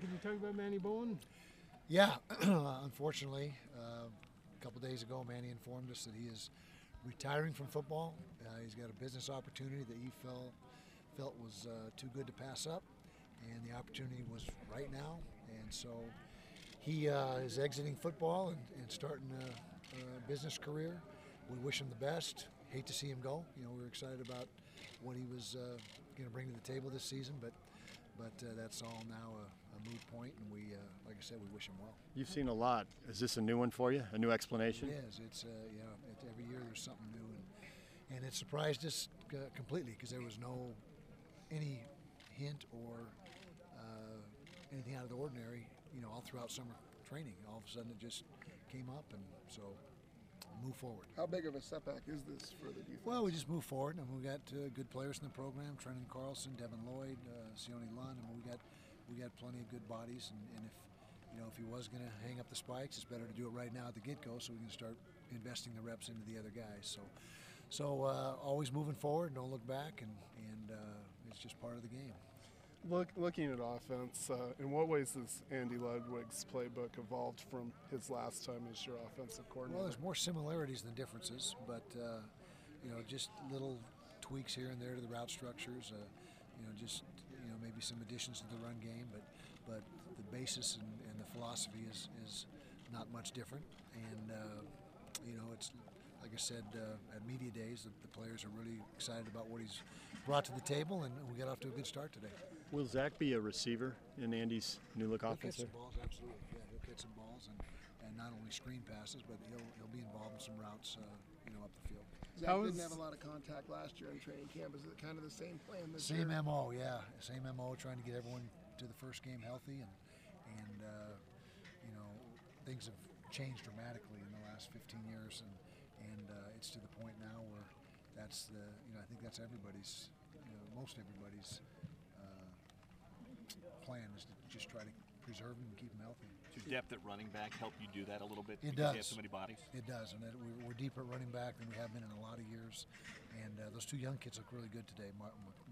Can you talk about Manny Bowen? Yeah, unfortunately, uh, a couple days ago, Manny informed us that he is retiring from football. Uh, he's got a business opportunity that he felt felt was uh, too good to pass up, and the opportunity was right now. And so he uh, is exiting football and, and starting a, a business career. We wish him the best. Hate to see him go. You know, we were excited about what he was uh, going to bring to the table this season, but but uh, that's all now a moot point, and we, uh, like I said, we wish him well. You've seen a lot. Is this a new one for you? A new explanation? It is. It's uh, yeah. It, every year there's something new, and and it surprised us uh, completely because there was no any hint or uh, anything out of the ordinary. You know, all throughout summer training, all of a sudden it just came up, and so move forward. How big of a setback is this for the defense? Well, we just move forward, and we got uh, good players in the program: Trenton Carlson, Devin Lloyd, uh, Sione Lund, and we got we got plenty of good bodies. And, and if you know if he was going to hang up the spikes, it's better to do it right now at the get-go, so we can start investing the reps into the other guys. So, so uh, always moving forward, don't look back, and and uh, it's just part of the game. Look, looking at offense, uh, in what ways has Andy Ludwig's playbook evolved from his last time as your offensive coordinator? Well, there's more similarities than differences, but uh, you know, just little tweaks here and there to the route structures. Uh, you know, just maybe some additions to the run game, but but the basis and, and the philosophy is is not much different. And uh, you know, it's like I said uh, at media days, the, the, players are really excited about what he's brought to the table, and we got off to a good start today. Will Zach be a receiver in Andy's new look offense? He'll catch some balls, absolutely. Yeah, he'll catch some balls, and, and not only screen passes, but he'll he'll be involved in some routes, uh, you know, up the field. Zach How didn't have a lot of contact last year in training camp. Is it kind of the same plan this same year? Same mo, yeah, same mo. Trying to get everyone to the first game healthy, and and uh, you know, things have changed dramatically in the last 15 years, and and uh, it's to the point now where that's the you know I think that's everybody's you know, most everybody's uh, plan is to just try to preserve them and keep them healthy. Does depth at running back help you do that a little bit? It because does. You have so many bodies. It does, and it, we're deeper at running back than we have been in a lot of years. And uh, those two young kids look really good today,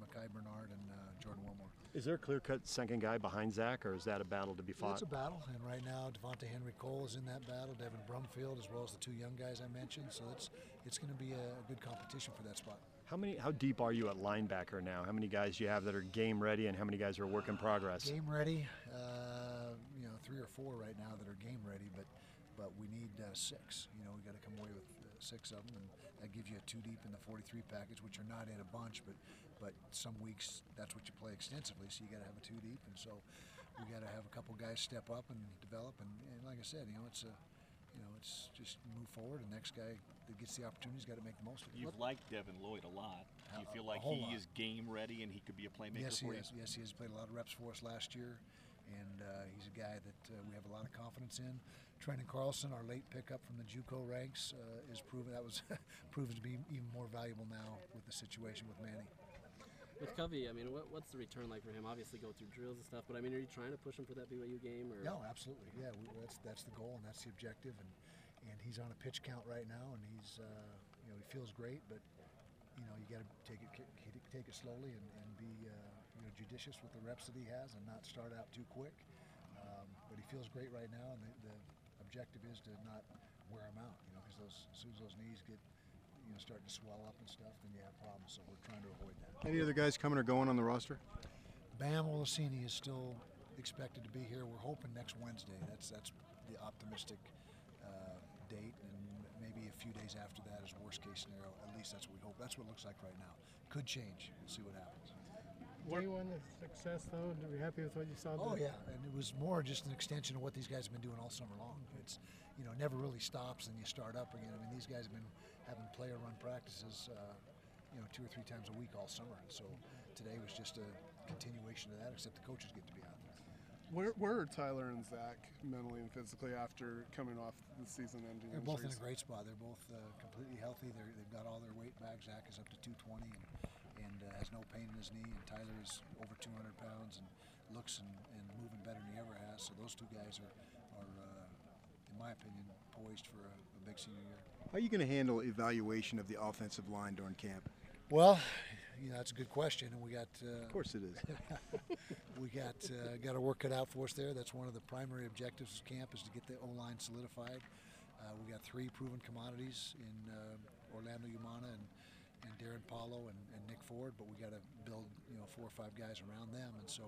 Makai Bernard and uh, Jordan Wilmore. Is there a clear-cut second guy behind Zach, or is that a battle to be fought? It's a battle, and right now Devontae Henry Cole is in that battle, Devin Brumfield, as well as the two young guys I mentioned. So it's it's going to be a, a good competition for that spot. How many? How deep are you at linebacker now? How many guys do you have that are game ready, and how many guys are work in progress? Game ready, uh, you know, three or four right now that are game ready, but but we need uh, six. You know, we got to come away with uh, six of them, and that gives you a two deep in the 43 package, which are not in a bunch, but but some weeks that's what you play extensively, so you got to have a two deep, and so we got to have a couple guys step up and develop, and, and like I said, you know, it's a you know, it's just move forward. The next guy that gets the opportunity's got to make the most of it. You've liked Devin Lloyd a lot. Do you feel like he lot. is game ready and he could be a playmaker yes, for he you? Is. Yes, he has played a lot of reps for us last year, and uh, he's a guy that uh, we have a lot of confidence in. Trenton Carlson, our late pickup from the JUCO ranks, uh, is proven that was proven to be even more valuable now with the situation with Manny. With Covey, I mean, what, what's the return like for him? Obviously, go through drills and stuff, but I mean, are you trying to push him for that BYU game? Or? No, absolutely. Yeah, we, that's that's the goal and that's the objective, and and he's on a pitch count right now, and he's uh, you know he feels great, but you know you got to take it take it slowly and, and be uh, you know judicious with the reps that he has and not start out too quick. Um, but he feels great right now, and the, the objective is to not wear him out. You know, because those as soon as those knees get you know starting to swell up and stuff, then you have problems. So we're trying to avoid that. Any other guys coming or going on the roster? Bam Olaseni is still expected to be here. We're hoping next Wednesday. That's that's the optimistic uh, date, and maybe a few days after that is worst case scenario. At least that's what we hope. That's what it looks like right now. Could change. We'll see what happens. Day one success, though. Are you happy with what you saw? There? Oh yeah, and it was more just an extension of what these guys have been doing all summer long. It's you know never really stops, and you start up again. I mean, these guys have been having player run practices. Uh, you know, two or three times a week all summer. And so today was just a continuation of that, except the coaches get to be out there. Where, where are Tyler and Zach mentally and physically after coming off the season-ending They're injuries? both in a great spot. They're both uh, completely healthy. they have got all their weight back. Zach is up to 220 and, and uh, has no pain in his knee. And Tyler is over 200 pounds and looks and, and moving better than he ever has. So those two guys are, my opinion, poised for a, a big senior year. How are you going to handle evaluation of the offensive line during camp? Well, you know, that's a good question, and we got. Uh, Of course it is. we got uh, got our work cut out for us there. That's one of the primary objectives of camp is to get the O line solidified. Uh, we got three proven commodities in uh, Orlando Umana and, and Darren Paulo and, and Nick Ford, but we got to build you know four or five guys around them. And so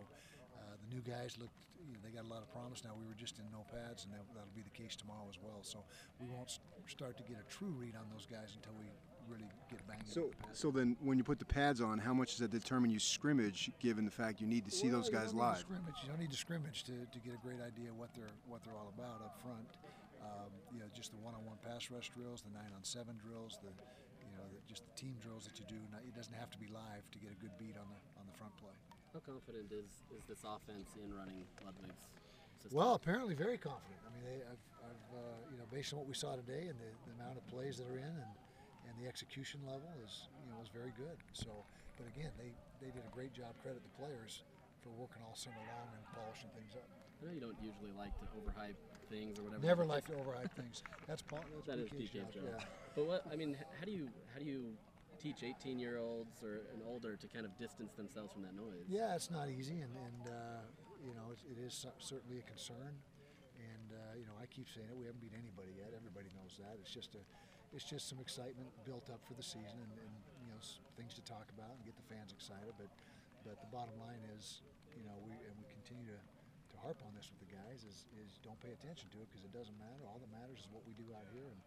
uh, the new guys looked you know, they got a lot of promise. Now we were just in no pads, and that, that'll be the case tomorrow as well. So we won't start to get a true read on those guys until we really get banged So, the so then when you put the pads on, how much does that determine you scrimmage, given the fact you need to see Well, those guys live? Scrimmage. You don't need to scrimmage to, to get a great idea what they're what they're all about up front. Um, you know, just the one-on-one pass rush drills, the nine-on-seven drills, the you know, the, just the team drills that you do. Not, it doesn't have to be live to get a good beat on the on the front play. How confident is, is this offense in running Ludwig's system? Well, apparently very confident. I mean, they, I've, I've uh, you know, based on what we saw today and the, the amount of plays that are in and, and the execution level is, you know, is very good. So, but again, they, they did a great job. Credit the players for working all summer long and polishing things up. I know you don't usually like to overhype things or whatever. Never like to overhype things. That's. That's That is PK's PK's job. Yeah. But what I mean, how do you how do you teach 18 year olds or and older to kind of distance themselves from that noise? Yeah, it's not easy, and, and uh, you know, it is certainly a concern. And uh, you know, I keep saying it. We haven't beat anybody yet. Everybody knows that. It's just a, it's just some excitement built up for the season, and, and you know, things to talk about and get the fans excited. But, but the bottom line is, you know, we and we continue to, to harp on this with the guys is, is don't pay attention to it because it doesn't matter. All that matters is what we do out here and,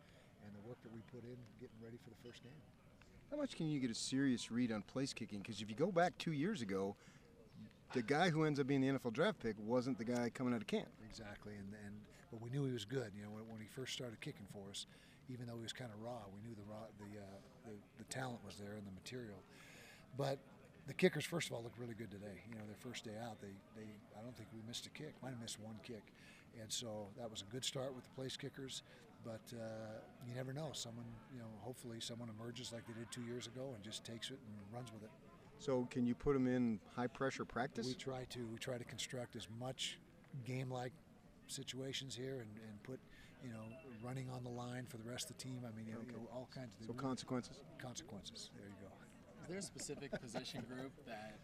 and the work that we put in getting ready for the first game. How much can you get a serious read on place kicking? Because if you go back two years ago, the guy who ends up being the NFL draft pick wasn't the guy coming out of camp. Exactly, and and but we knew he was good. You know, when, when he first started kicking for us, even though he was kind of raw, we knew the raw the, uh, the the talent was there and the material. But the kickers, first of all, looked really good today. You know, their first day out, they they I don't think we missed a kick. Might have missed one kick, and so that was a good start with the place kickers. But uh, you never know. Someone, you know, hopefully someone emerges like they did two years ago and just takes it and runs with it. So can you put them in high pressure practice? We try to. We try to construct as much game-like situations here and, and put, you know, running on the line for the rest of the team. I mean, know, you know, all kinds of so consequences. consequences. There you go. Is there a specific position group that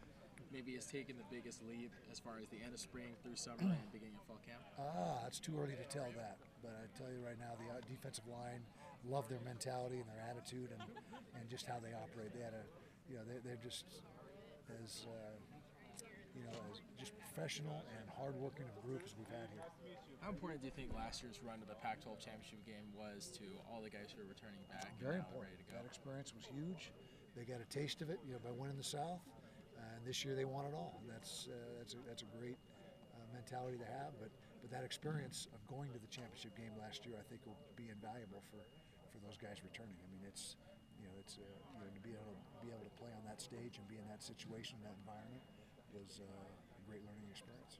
maybe has taken the biggest leap as far as the end of spring through summer and beginning of fall camp? Ah, it's too early to tell that. But I tell you right now, the uh, defensive line love their mentality and their attitude and, and just how they operate. They had a, you know, they're, they're just as, uh, you know, as just professional and hardworking a group as we've had here. How important do you think last year's run to the Pac-12 championship game was to all the guys who are returning back Very and important. ready to go? That experience was huge. They got a taste of it, you know, by winning the South, and this year they won it all. That's uh, that's a, that's a great uh, mentality to have. But but that experience of going to the championship game last year, I think, will be invaluable for, for those guys returning. I mean, it's you know, it's uh, you know, to be able to be able to play on that stage and be in that situation, that environment, was uh, a great learning experience.